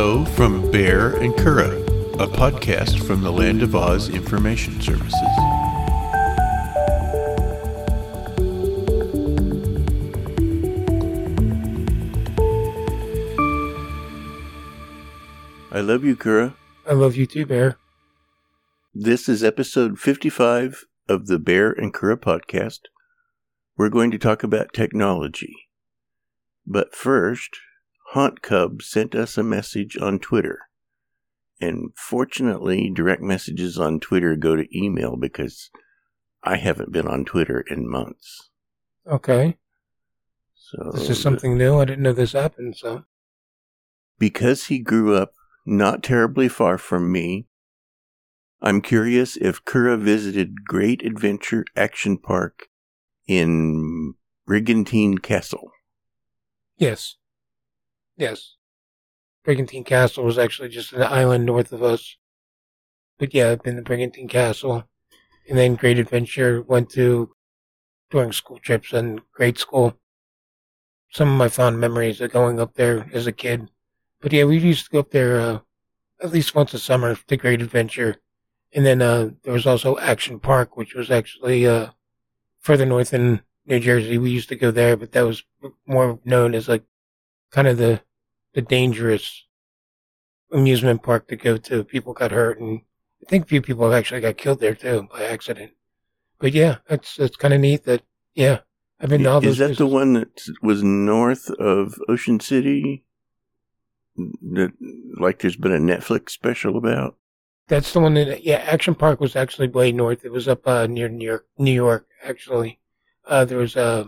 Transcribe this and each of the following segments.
Hello from Baehr and Curadh, a podcast from the Land of Oz Information Services. I love you, Curadh. I love you too, Baehr. This is episode 55 of the Baehr and Curadh podcast. We're going to talk about technology. But first, Haunt Cub sent us a message on Twitter. And fortunately, direct messages on Twitter go to email because I haven't been on Twitter in months. Okay. So This is something new. I didn't know this happened, so. because he grew up not terribly far from me, I'm curious if Curadh visited Great Adventure Action Park in Brigantine Castle. Yes. Yes. Brigantine Castle was actually just an island north of us. But yeah, I've been to Brigantine Castle. And then Great Adventure went to during school trips and grade school. Some of my fond memories of going up there as a kid. But yeah, we used to go up there uh, at least once a summer to Great Adventure. And then uh, there was also Action Park, which was actually uh, further north in New Jersey. We used to go there, but that was more known as like kind of the the dangerous amusement park to go to. People got hurt, and I think a few people actually got killed there too by accident. But yeah, that's that's kind of neat. That yeah, I've been to all those. Is that the one that was north of Ocean City? That like there's been a Netflix special about? That's the one that yeah, Action Park was actually way north. It was up uh, near New York, New York actually. Uh, there was uh,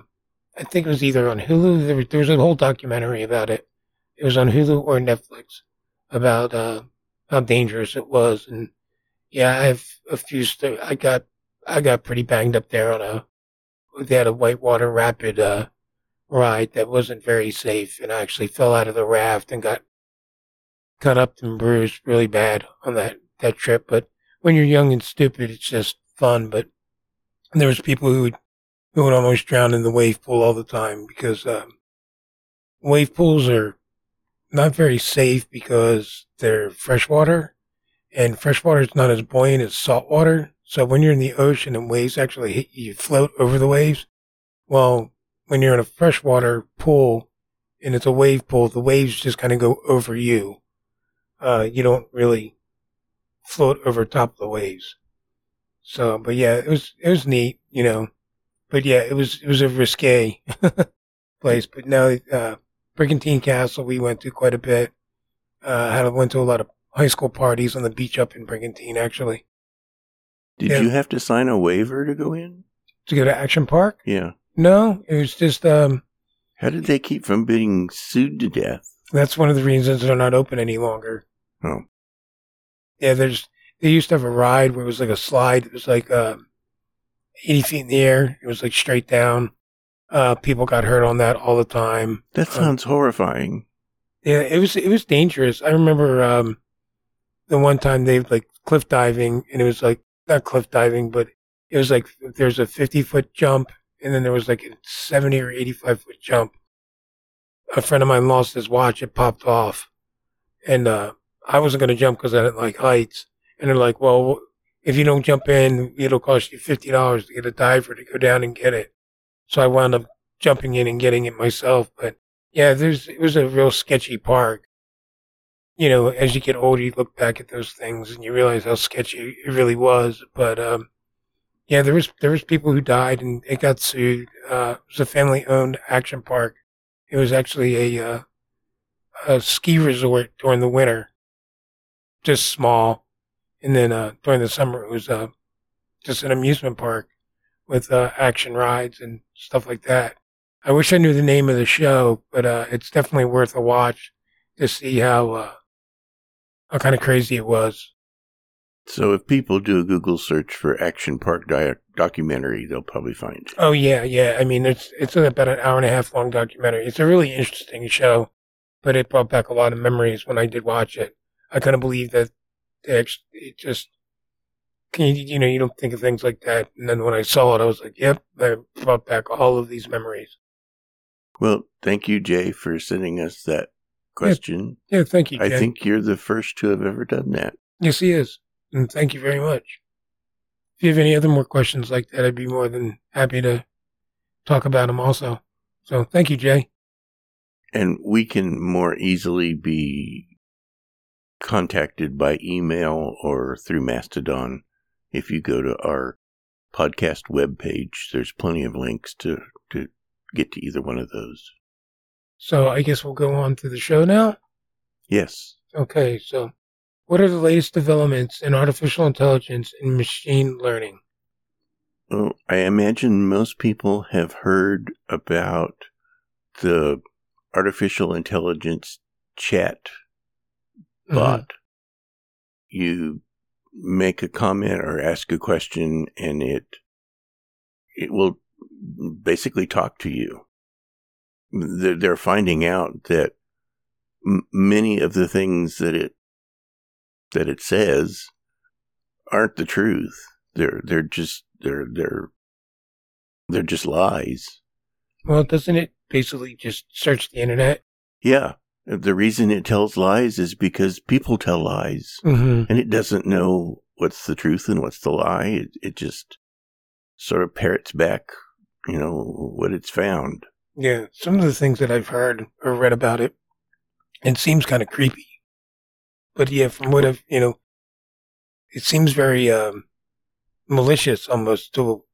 I think it was either on Hulu. There was, there was a whole documentary about it. It was on Hulu or Netflix about uh, how dangerous it was. And yeah, I have a few. St- I got I got pretty banged up there on a. They had a whitewater rapid uh, ride that wasn't very safe, and I actually fell out of the raft and got cut up and bruised really bad on that that trip. But when you're young and stupid, it's just fun. But there was people who would who would almost drown in the wave pool all the time because um, wave pools are not very safe because they're freshwater, and freshwater is not as buoyant as saltwater. So when you're in the ocean and waves actually hit you, you float over the waves. Well, when you're in a freshwater pool and it's a wave pool, the waves just kind of go over you. Uh, you don't really float over top of the waves. So, but yeah, it was it was neat, you know. But yeah, it was it was a risque place. But now, uh, Brigantine Castle we went to quite a bit. Uh, had went to a lot of high school parties on the beach up in Brigantine actually. Did Yeah. you have to sign a waiver to go in? To go to Action Park? Yeah. No, it was just um. How did they keep from being sued to death? That's one of the reasons they're not open any longer. Oh. Yeah, there's they used to have a ride where it was like a slide. It was like um, 80 feet in the air. It was like straight down. Uh, people got hurt on that all the time. That Uh, sounds horrifying. Yeah, it was it was dangerous. I remember um, the one time they like cliff diving, and it was like not cliff diving, but it was like there's a 50 foot jump, and then there was like a 70 or 85 foot jump. A friend of mine lost his watch; it popped off, and uh, I wasn't gonna jump because I didn't like heights. And they're like, "Well, if you don't jump in, it'll cost you fifty dollars to get a diver to go down and get it." So I wound up jumping in and getting it myself, but yeah, there's it was a real sketchy park. You know, as you get older, you look back at those things and you realize how sketchy it really was. But um, yeah, there was there was people who died and it got sued. Uh, it was a family-owned action park. It was actually a uh, a ski resort during the winter, just small, and then uh, during the summer it was uh, just an amusement park with uh, action rides and stuff like that. I wish I knew the name of the show, but uh, it's definitely worth a watch to see how uh, how kind of crazy it was. So if people do a Google search for Action Park di- documentary, they'll probably find it. Oh yeah, yeah. I mean, it's it's about an hour and a half long documentary. It's a really interesting show, but it brought back a lot of memories when I did watch it. I couldn't believe that they act- it just you, you know you don't think of things like that, and then when I saw it, I was like, yep, that brought back all of these memories. Well, thank you, Jay, for sending us that question. Yeah, thank you, Jay. I think you're the first to have ever done that. Yes, he is. And thank you very much. If you have any other more questions like that, I'd be more than happy to talk about them also. So thank you, Jay. And we can more easily be contacted by email or through Mastodon if you go to our podcast webpage. There's plenty of links to, to get to either one of those. So I guess we'll go on to the show now. Yes. Okay, so what are the latest developments in artificial intelligence and machine learning? Well, I imagine most people have heard about the artificial intelligence chat Mm-hmm. bot. You make a comment or ask a question and it it will basically talk to you. They're finding out that m- many of the things that it that it says aren't the truth. They're they're just they're they're they're just lies. Well, doesn't it basically just search the internet? Yeah. The reason it tells lies is because people tell lies Mm-hmm. and it doesn't know what's the truth and what's the lie. It, it just sort of parrots back, you know, what it's found. Yeah, some of the things that I've heard or read about it, it seems kind of creepy. But yeah, from what I've, you know, it seems very um, malicious almost to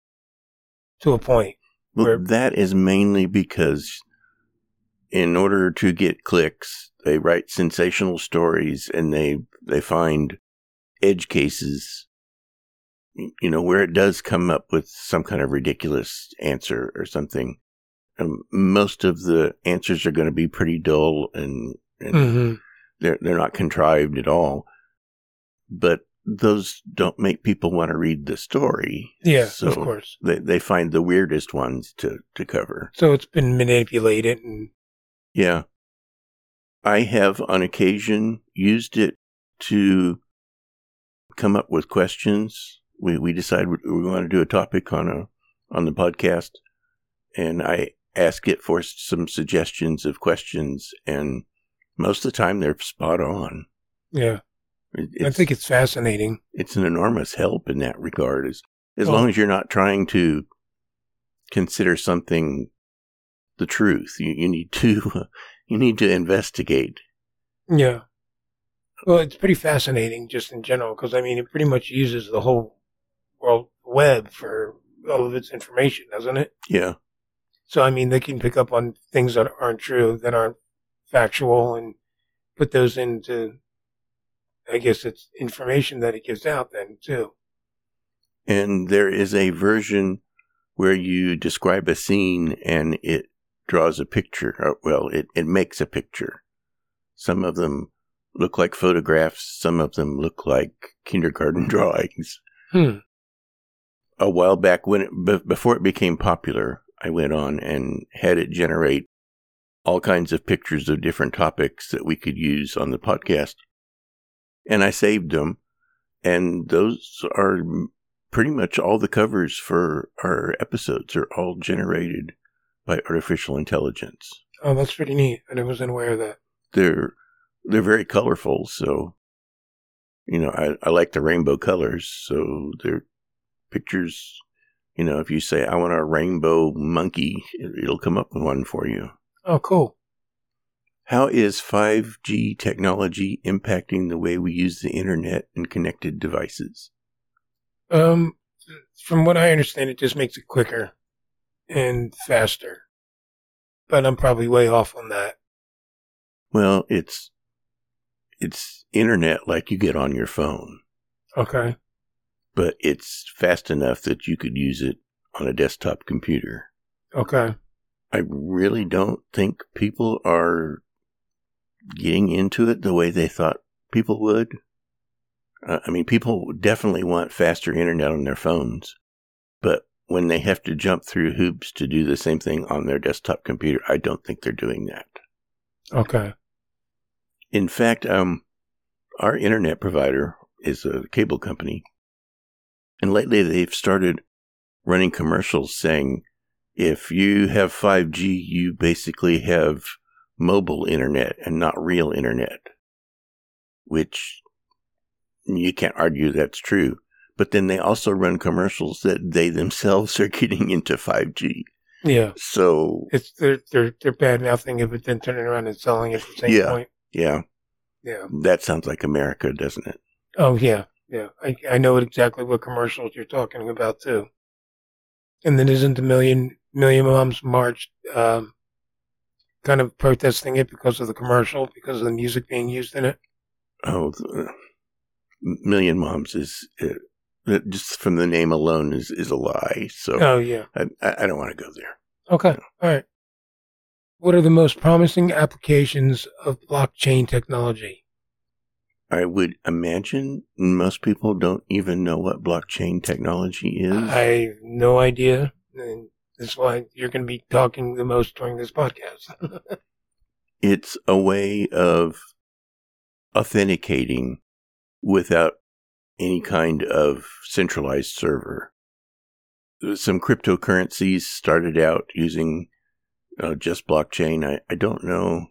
to a point. Well, that is mainly because in order to get clicks, they write sensational stories and they, they find edge cases, you know, where it does come up with some kind of ridiculous answer or something. Um, most of the answers are going to be pretty dull and, and Mm-hmm. they're they're not contrived at all. But those don't make people want to read the story. Yeah, So- of course. They they find the weirdest ones to to cover. So it's been manipulated and Yeah. I have on occasion used it to come up with questions. We we decided we we want to do a topic on a on the podcast and I ask it for some suggestions of questions and most of the time they're spot on. yeah, It- I think it's fascinating. it's an enormous help in that regard as as Well- long as you're not trying to consider something the truth you, you need to you need to investigate Yeah. Well, it's pretty fascinating just in general because I mean, it pretty much uses the whole world web for all of its information, doesn't it? yeah So I mean, they can pick up on things that aren't true, that aren't factual, and put those into. I guess it's information that it gives out then too. and there is a version where you describe a scene and it draws a picture or, well it, it makes a picture some of them look like photographs some of them look like kindergarten drawings Hmm. a while back when it, be- before it became popular, I went on and had it generate all kinds of pictures of different topics that we could use on the podcast. And I saved them. And those are pretty much all the covers for our episodes are all generated by artificial intelligence. Oh, that's pretty neat. I wasn't aware of that. They're, they're very colorful. So, you know, I, I like the rainbow colors. So they're pictures. You know, if you say, I want a rainbow monkey, it- it'll come up with one for you. Oh, cool. How is 5G technology impacting the way we use the internet and connected devices? Um, from what I understand, it just makes it quicker and faster. But I'm probably way off on that. Well, it's it's internet like you get on your phone, Okay. but it's fast enough that you could use it on a desktop computer. Okay. I really don't think people are getting into it the way they thought people would. Uh, I mean, people definitely want faster internet on their phones, but when they have to jump through hoops to do the same thing on their desktop computer, I don't think they're doing that. Okay. In fact, um, our internet provider is a cable company, and lately they've started running commercials saying if you have 5G, you basically have mobile internet and not real internet, which you can't argue that's true. But then they also run commercials that they themselves are getting into 5G. Yeah. So It's they're they're they're bad mouthing it, but then turning around and selling it at the same Yeah. point. yeah, Yeah. that sounds like America, doesn't it? Oh yeah, yeah. I I know exactly what commercials you're talking about too. And then isn't the million million moms march um, kind of protesting it because of the commercial, because of the music being used in it? Oh, Million Moms is uh, just from the name alone is is a lie. So Oh yeah. I I don't want to go there. Okay. All right. What are the most promising applications of blockchain technology? I would imagine most people don't even know what blockchain technology is. I have no idea. And that's why you're going to be talking the most during this podcast. it's a way of authenticating without any kind of centralized server. Some cryptocurrencies started out using uh, just blockchain. I, I don't know.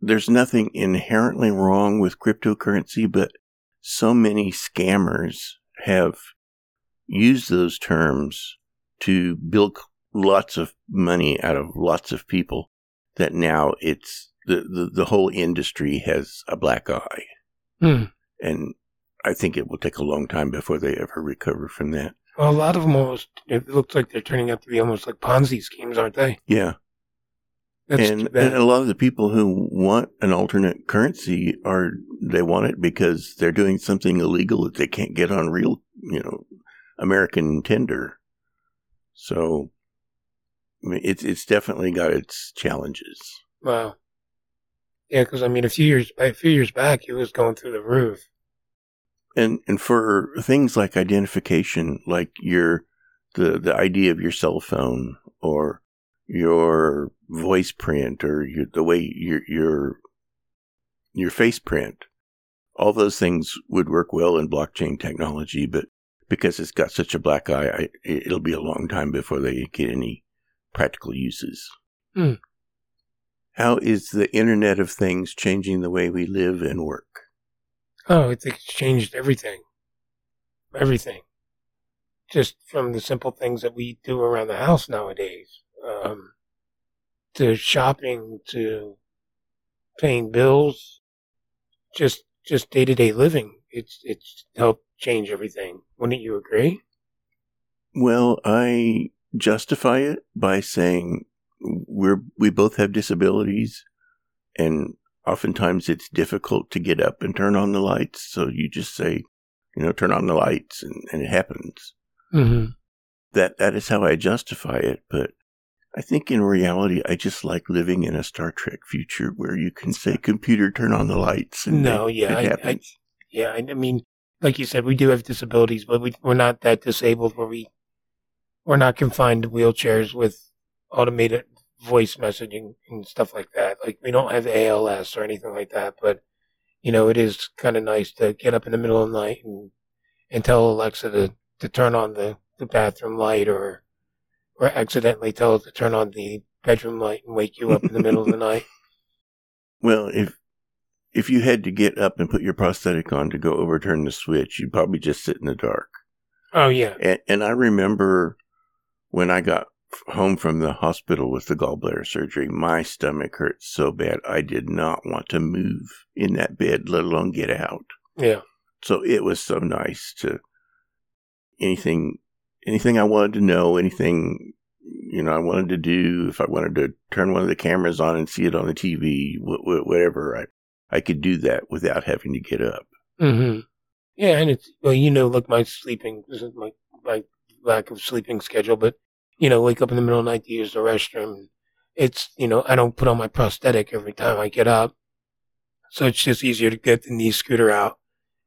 There's nothing inherently wrong with cryptocurrency, but so many scammers have used those terms to bilk lots of money out of lots of people that now it's the, the, the whole industry has a black eye. Hmm. And I think it will take a long time before they ever recover from that. Well, a lot of them almost, it looks like they're turning out to be almost like Ponzi schemes, aren't they? Yeah. That's and, too bad. and a lot of the people who want an alternate currency are, they want it because they're doing something illegal that they can't get on real, you know, American tender. So, I mean, it's, it's definitely got its challenges. wow. Yeah, because I mean, a few years, a few years back, it was going through the roof. And and for things like identification like your the the ID of your cell phone or your voice print or your, the way your your your face print all those things would work well in blockchain technology but because it's got such a black eye I, it'll be a long time before they get any practical uses Hmm. how is the internet of things changing the way we live and work Oh, I think it's changed everything. Everything. Just from the simple things that we do around the house nowadays, um, to shopping, to paying bills, just just day to day living. It's it's helped change everything. Wouldn't you agree? Well, I justify it by saying we're we both have disabilities and oftentimes it's difficult to get up and turn on the lights, so you just say, you know, turn on the lights and, and it happens. Mm-hmm. That that is how I justify it, but I think in reality I just like living in a Star Trek future where you can say computer turn on the lights and No, it, yeah, it I- I- Yeah, I, I mean, like you said, we do have disabilities, but we we're not that disabled where we we're not confined to wheelchairs with automated voice messaging and stuff like that. Like we don't have ALS or anything like that, but you know, it is kind of nice to get up in the middle of the night and and tell Alexa to to turn on the the bathroom light or or accidentally tell it to turn on the bedroom light and wake you up in the middle of the night. Well, if if you had to get up and put your prosthetic on to go overturn the switch, you'd probably just sit in the dark. Oh yeah. And, and I remember when I got home from the hospital with the gallbladder surgery, my stomach hurt so bad I did not want to move in that bed, let alone get out. Yeah. So it was so nice to anything, anything I wanted to know, anything you know I wanted to do. If I wanted to turn one of the cameras on and see it on the TV, wh- wh- whatever, I I could do that without having to get up. hmm Yeah, and it's well, you know, like my sleeping, my my lack of sleeping schedule, but you know, wake up in the middle of the night to use the restroom. It's you know, I don't put on my prosthetic every time I get up, so it's just easier to get the knee scooter out,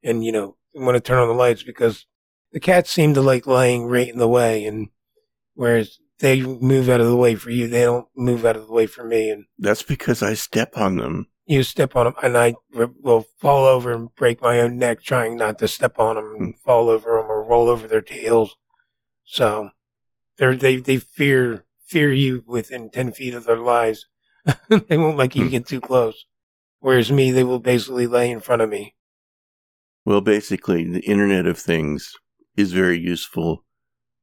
and you know, I want to turn on the lights because the cats seem to like laying right in the way, and whereas they move out of the way for you, they don't move out of the way for me, and That's because I step on them. you step on them, and I will fall over and break my own neck trying not to step on them and hmm. fall over them or roll over their tails. So they they they fear fear you within ten feet of their lives they won't let you Hmm. get too close. Whereas me, they will basically lay in front of me. Well, basically, the Internet of Things is very useful,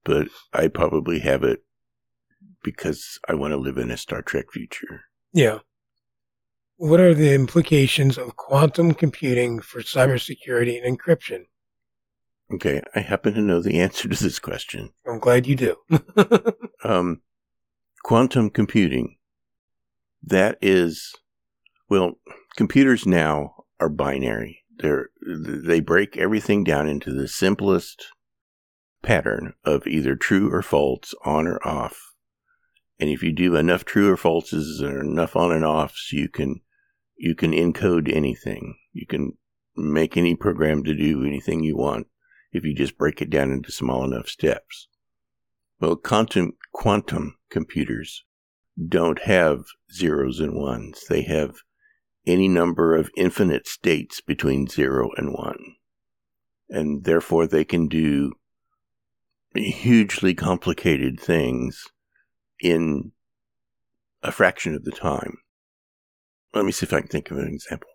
but I probably have it because I want to live in a Star Trek future. Yeah. What are the implications of quantum computing for cybersecurity and encryption? Okay, I happen to know the answer to this question. I'm glad you do. Um, quantum computing. That is, well, computers now are binary. They're, they break everything down into the simplest pattern of either true or false, on or off. And if you do enough true or falses or enough on and offs, you can, you can encode anything. You can make any program to do anything you want if you just break it down into small enough steps. Well, quantum, quantum computers don't have zeros and ones. They have any number of infinite states between zero and one. And therefore they can do hugely complicated things in a fraction of the time. Let me see if I can think of an example.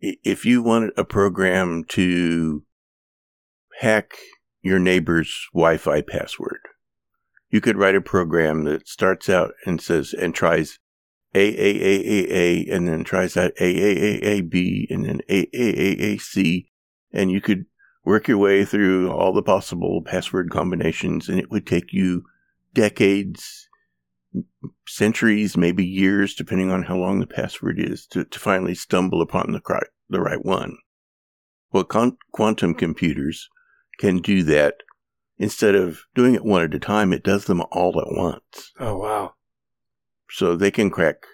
If you wanted a program to hack your neighbor's Wi Fi password, you could write a program that starts out and says, and tries AAAAA, and then tries out AAAAB, and then AAAAC, and you could work your way through all the possible password combinations, and it would take you decades, centuries, maybe years, depending on how long the password is, to, to finally stumble upon the, the right one. Well, con- quantum computers can do that instead of doing it one at a time, it does them all at once. oh, wow. So they can crack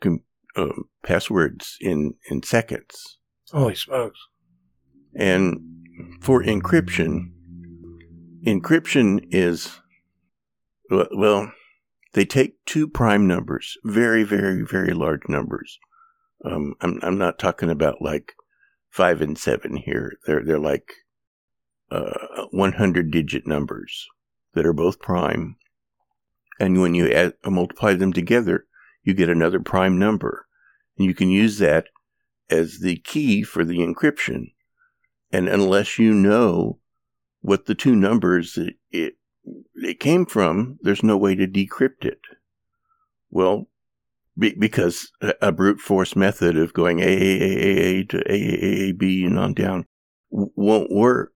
com- um, passwords in, in seconds. Holy smokes. And for encryption, encryption is, well- well, they take two prime numbers, very, very, very large numbers. Um, I'm, I'm not talking about like five and seven here. They're, they're like uh, 100 digit numbers that are both prime. And when you add, multiply them together, you get another prime number. And you can use that as the key for the encryption. And unless you know what the two numbers it, it, it came from, there's no way to decrypt it. Well, be, because a, a brute force method of going AAAA to AAAB and on down won't work.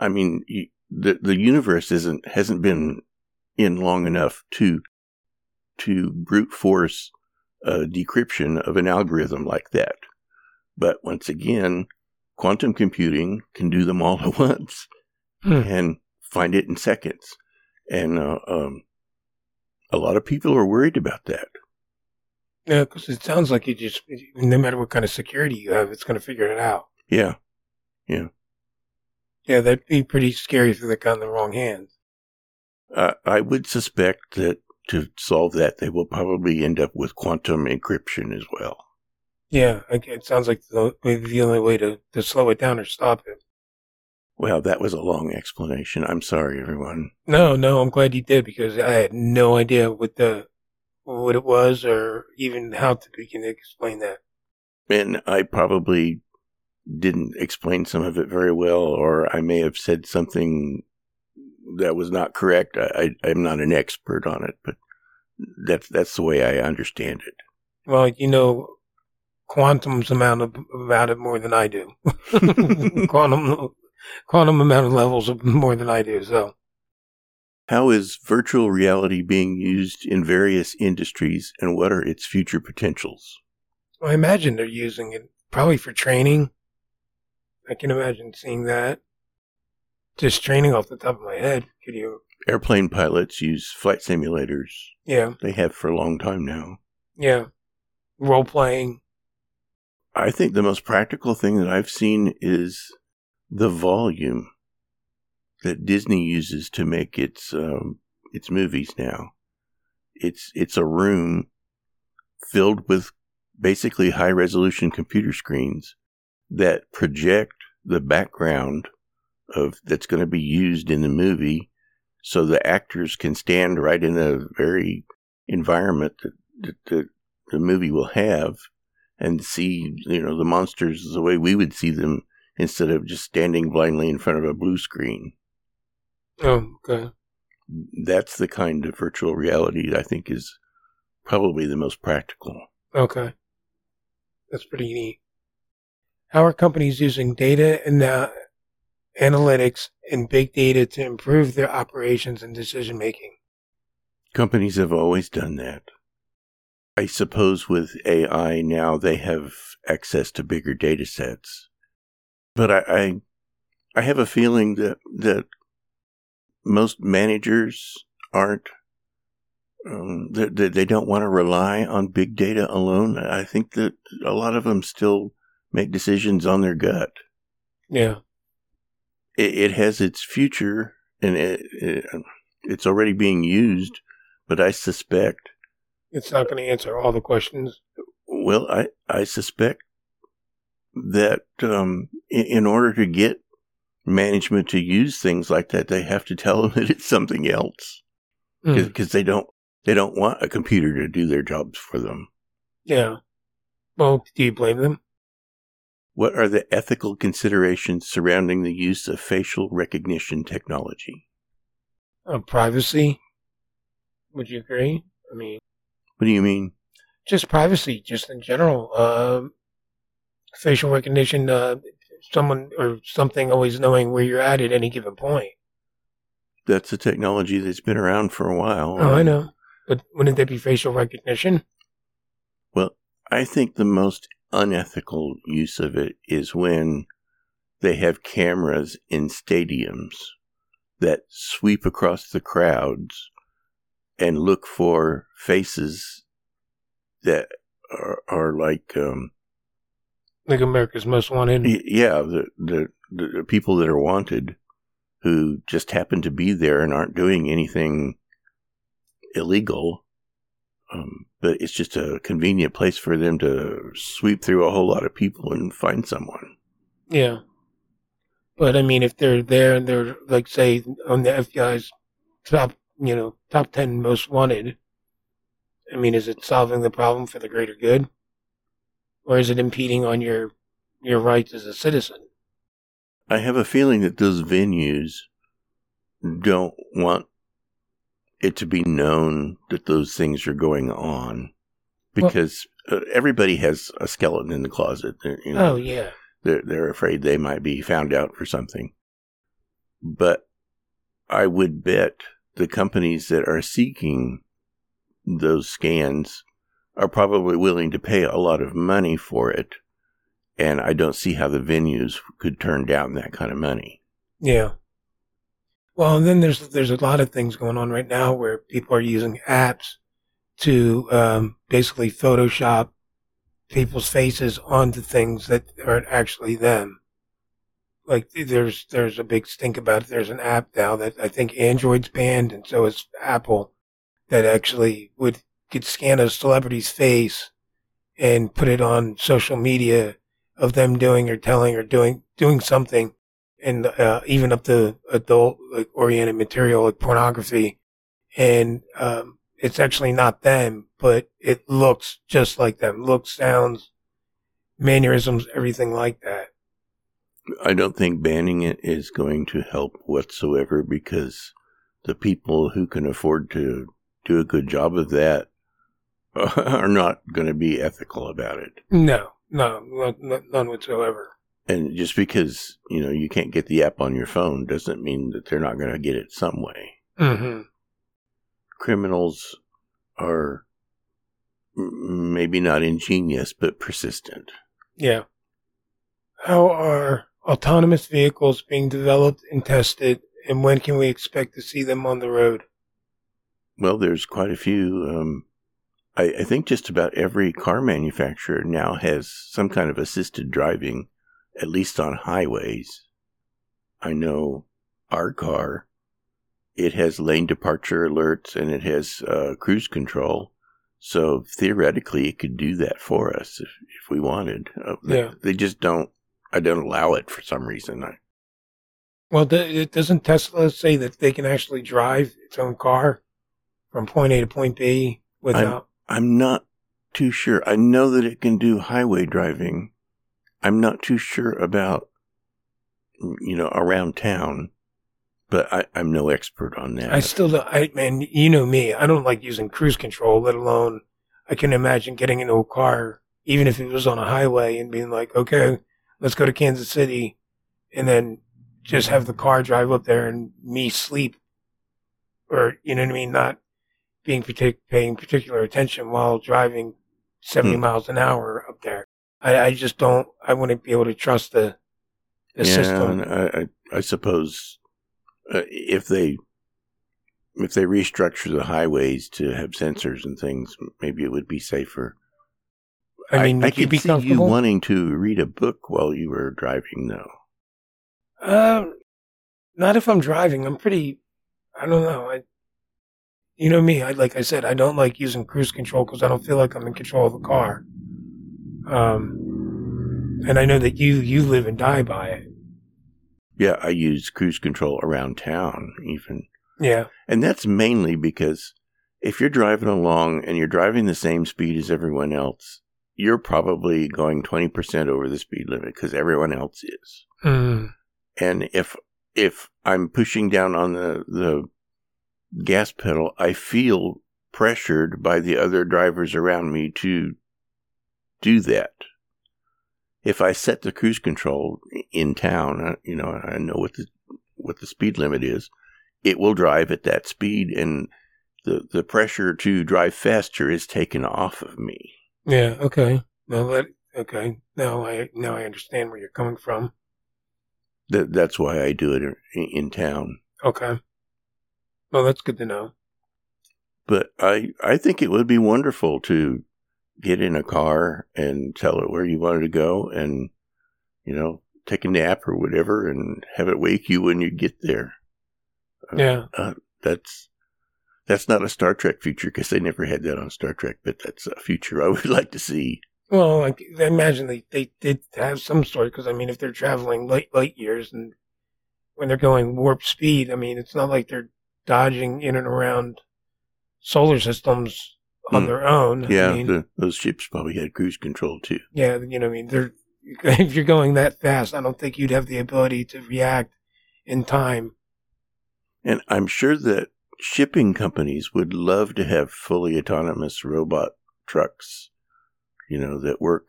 I mean, you, the the universe isn't hasn't been in long enough to to brute force a decryption of an algorithm like that. But once again, quantum computing can do them all at once Hmm. and find it in seconds. And uh, um, a lot of people are worried about that. Yeah, because it sounds like you just, no matter what kind of security you have, it's going to figure it out. Yeah. Yeah, that'd be pretty scary if they got in the wrong hands. Uh, I would suspect that to solve that, they will probably end up with quantum encryption as well. Yeah, it sounds like the, the only way to, to slow it down or stop it. Well, that was a long explanation. I'm sorry, everyone. No, no, I'm glad you did because I had no idea what the what it was or even how to begin to explain that. And I probably didn't explain some of it very well, or I may have said something that was not correct. I, I, I'm not an expert on it, but that's that's the way I understand it. Well, you know, quantum's amount of, about it more than I do. quantum, quantum amount of levels of more than I do. So How is virtual reality being used in various industries, and what are its future potentials? I imagine they're using it probably for training. I can imagine seeing that. Just training off the top of my head. Could you? Airplane pilots use flight simulators. Yeah, They have for a long time now. yeah. Role playing. I think the most practical thing that I've seen is the volume that Disney uses to make its um, its movies now. It's it's a room filled with basically high resolution computer screens that project the background of that's going to be used in the movie so the actors can stand right in a very environment that, that, that the movie will have and see, you know, the monsters the way we would see them instead of just standing blindly in front of a blue screen. Oh, okay. That's the kind of virtual reality I think is probably the most practical. Okay. That's pretty neat. How are companies using data and uh, analytics and big data to improve their operations and decision making? Companies have always done that. I suppose with AI now they have access to bigger data sets. But I, I, I have a feeling that, that most managers aren't um, they, they don't want to rely on big data alone. I think that a lot of them still make decisions on their gut. Yeah. It, it has its future and it, it, it's already being used, but I suspect it's not going to answer all the questions. Well, I, I suspect that um, in, in order to get management to use things like that, they have to tell them that it's something else because mm. they don't they don't want a computer to do their jobs for them. Yeah. Well, do you blame them? What are the ethical considerations surrounding the use of facial recognition technology? Uh, privacy. Would you agree? I mean, what do you mean? Just privacy, just in general. Uh, facial recognition, uh, someone or something always knowing where you're at at any given point. That's a technology that's been around for a while. Oh, I know. But wouldn't that be facial recognition? Well, I think the most unethical use of it is when they have cameras in stadiums that sweep across the crowds and look for faces that are, are like um, like America's Most Wanted. Yeah, the, the the people that are wanted who just happen to be there and aren't doing anything illegal. Um, but it's just a convenient place for them to sweep through a whole lot of people and find someone. Yeah. But I mean, if they're there and they're like, say, on the FBI's top, you know, top 10 most wanted, I mean, is it solving the problem for the greater good? Or is it impeding on your, your rights as a citizen? I have a feeling that those venues don't want it to be known that those things are going on because well, uh, everybody has a skeleton in the closet. You know, oh yeah, they're they're afraid they might be found out for something. But I would bet the companies that are seeking those scans are probably willing to pay a lot of money for it. And I don't see how the venues could turn down that kind of money. Yeah. Well, and then there's there's a lot of things going on right now where people are using apps to um, basically Photoshop people's faces onto things that aren't actually them. Like there's there's a big stink about it. There's an app now that I think Android's banned, and so is Apple, that actually would could scan a celebrity's face and put it on social media of them doing or telling or doing doing something and uh, even up to adult like oriented material like pornography. And um, it's actually not them but it looks just like them. Looks sounds mannerisms everything like that. I don't think banning it is going to help whatsoever because the people who can afford to do a good job of that are not going to be ethical about it. No no none whatsoever and just because, you know, you can't get the app on your phone doesn't mean that they're not going to get it some way. Mm-hmm. Criminals are maybe not ingenious, but persistent. Yeah. How are autonomous vehicles being developed and tested, and when can we expect to see them on the road? Well, there's quite a few. Um, I, I think just about every car manufacturer now has some kind of assisted driving at least on highways. I know our car, it has lane departure alerts and it has uh, cruise control. So theoretically, it could do that for us if, if we wanted. Uh, yeah. They, they, just don't, I don't allow it for some reason. I, well, it doesn't Tesla say that they can actually drive its own car from point A to point B without. I'm not too sure. I know that it can do highway driving. I'm not too sure about, you know, around town, but I, I'm no expert on that. I still don't. I man, you know me. I don't like using cruise control. Let alone, I can imagine getting into a car, even if it was on a highway, and being like, okay, let's go to Kansas City, and then just have the car drive up there and me sleep, or you know what I mean, not being partic- paying particular attention while driving 70 Hmm. miles an hour up there. I, I just don't. I wouldn't be able to trust the the yeah, system. and I, I, I suppose uh, if they if they restructure the highways to have sensors and things, maybe it would be safer. I mean, I, you could be see you wanting to read a book while you were driving, though. Um, not if I'm driving. I'm pretty. I don't know. I, you know me. I like I said, I don't like using cruise control because I don't feel like I'm in control of the car. Um, and I know that you you live and die by it. Yeah, I use cruise control around town, even. Yeah, And that's mainly because if you're driving along and you're driving the same speed as everyone else, you're probably going 20% over the speed limit because everyone else is. mm, And if if I'm pushing down on the the gas pedal, I feel pressured by the other drivers around me to do that. If I set the cruise control in town, uh, you know, I know what the what the speed limit is. It will drive at that speed, and the the pressure to drive faster is taken off of me. yeah. Okay. Now let. Okay. Now I now I understand where you're coming from. That that's why I do it in, in town. Okay. Well, that's good to know. But I I think it would be wonderful to get in a car and tell it where you wanted to go and you know take a nap or whatever and have it wake you when you get there. Uh, Yeah. That's that's not a Star Trek future because they never had that on Star Trek, but that's a future I would like to see. Well, like, I imagine they, they did have some sort because I mean, if they're traveling light light years and when they're going warp speed, I mean, it's not like they're dodging in and around solar systems on Hmm. their own. Yeah, I mean, the, those ships probably had cruise control too. yeah, you know, I mean, they're if you're going that fast, I don't think you'd have the ability to react in time. And I'm sure that shipping companies would love to have fully autonomous robot trucks, you know, that work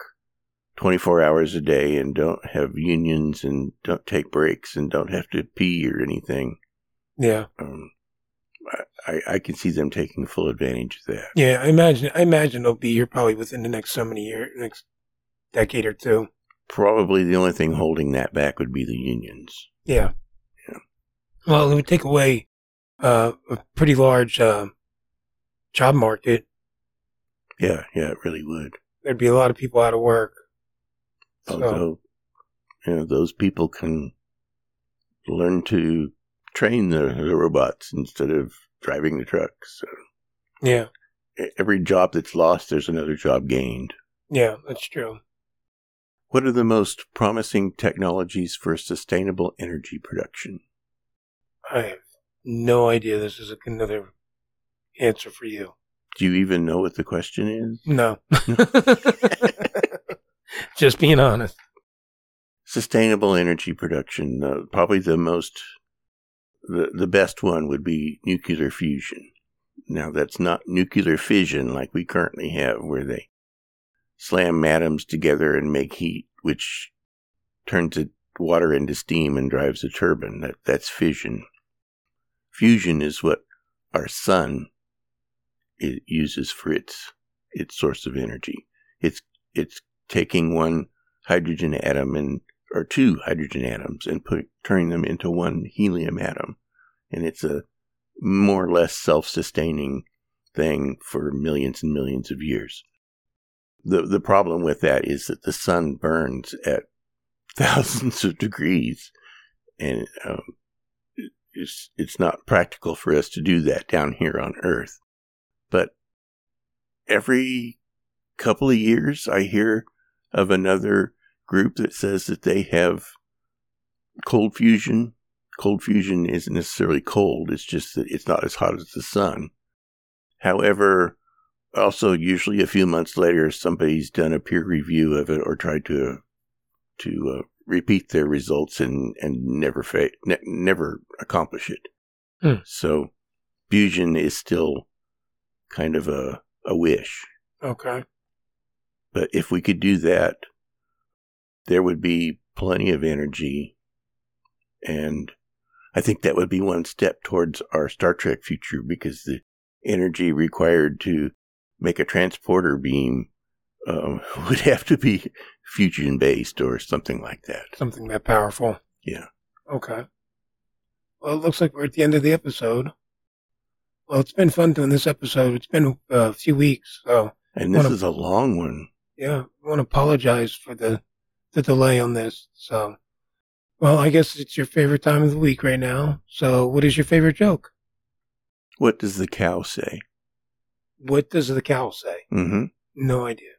24 hours a day and don't have unions and don't take breaks and don't have to pee or anything. Yeah, Um, I, I, can see them taking full advantage of that. yeah. I imagine. I imagine they'll be here probably within the next so many years, next decade or two. Probably the only thing holding that back would be the unions. Yeah. Yeah. Well, it would take away uh, a pretty large uh, job market. Yeah, yeah, it really would. There'd be a lot of people out of work. So, you know, those people can learn to train the, the robots instead of driving the trucks. So yeah, every job that's lost, there's another job gained. yeah, that's true. What are the most promising technologies for sustainable energy production? I have no idea. This is another answer for you. Do you even know what the question is? No. Just being honest. Sustainable energy production, uh, probably the most, the, the best one would be nuclear fusion. Now, that's not nuclear fission like we currently have, where they slam atoms together and make heat, which turns the water into steam and drives a turbine. That, that's fission. Fusion is what our sun it uses for its its source of energy. It's it's taking one hydrogen atom and or two hydrogen atoms and put turning them into one helium atom, and it's a more or less self-sustaining thing for millions and millions of years. the The problem with that is that the sun burns at thousands of degrees, and um, it's it's not practical for us to do that down here on Earth. But every couple of years, I hear of another group that says that they have cold fusion. Cold fusion isn't necessarily cold, it's just that it's not as hot as the sun. However, also usually a few months later, somebody's done a peer review of it or tried to to uh, repeat their results and and never fa- ne- never accomplish it. Hmm. So fusion is still kind of a a wish. Okay. But if we could do that, there would be plenty of energy. And I think that would be one step towards our Star Trek future because the energy required to make a transporter beam um, would have to be fusion based or something like that. Something that powerful. Yeah. Okay. Well, it looks like we're at the end of the episode. Well, it's been fun doing this episode. It's been uh, a few weeks, so And this What a- is a long one. yeah, I want to apologize for the the delay on this. So, well, I guess it's your favorite time of the week right now. So, what is your favorite joke? What does the cow say? What does the cow say? Mm hmm No idea.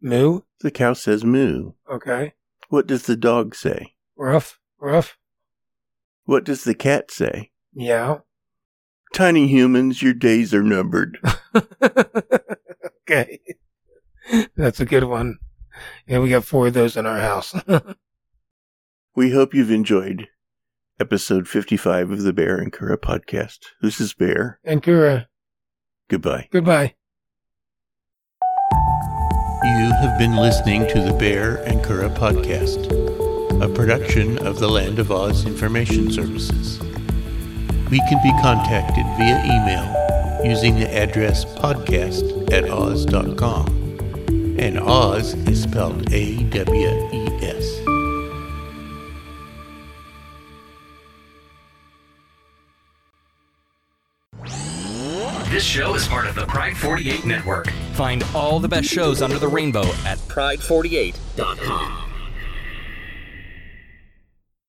Moo. The cow says moo. Okay. What does the dog say? Rough. Rough. What does the cat say? Meow. Tiny humans, your days are numbered. okay. That's a good one. Yeah, we got four of those in our house. We hope you've enjoyed episode 55 of the Baehr and Curadh podcast. This is Baehr. and Curadh, Goodbye. goodbye. You have been listening to the Baehr and Curadh podcast, a production of the Land of Oz Information Services. We can be contacted via email using the address podcast at oz.com. And Oz is spelled A W E S. This show is part of the Pride 48 Network. Find all the best shows under the rainbow at pride48.com.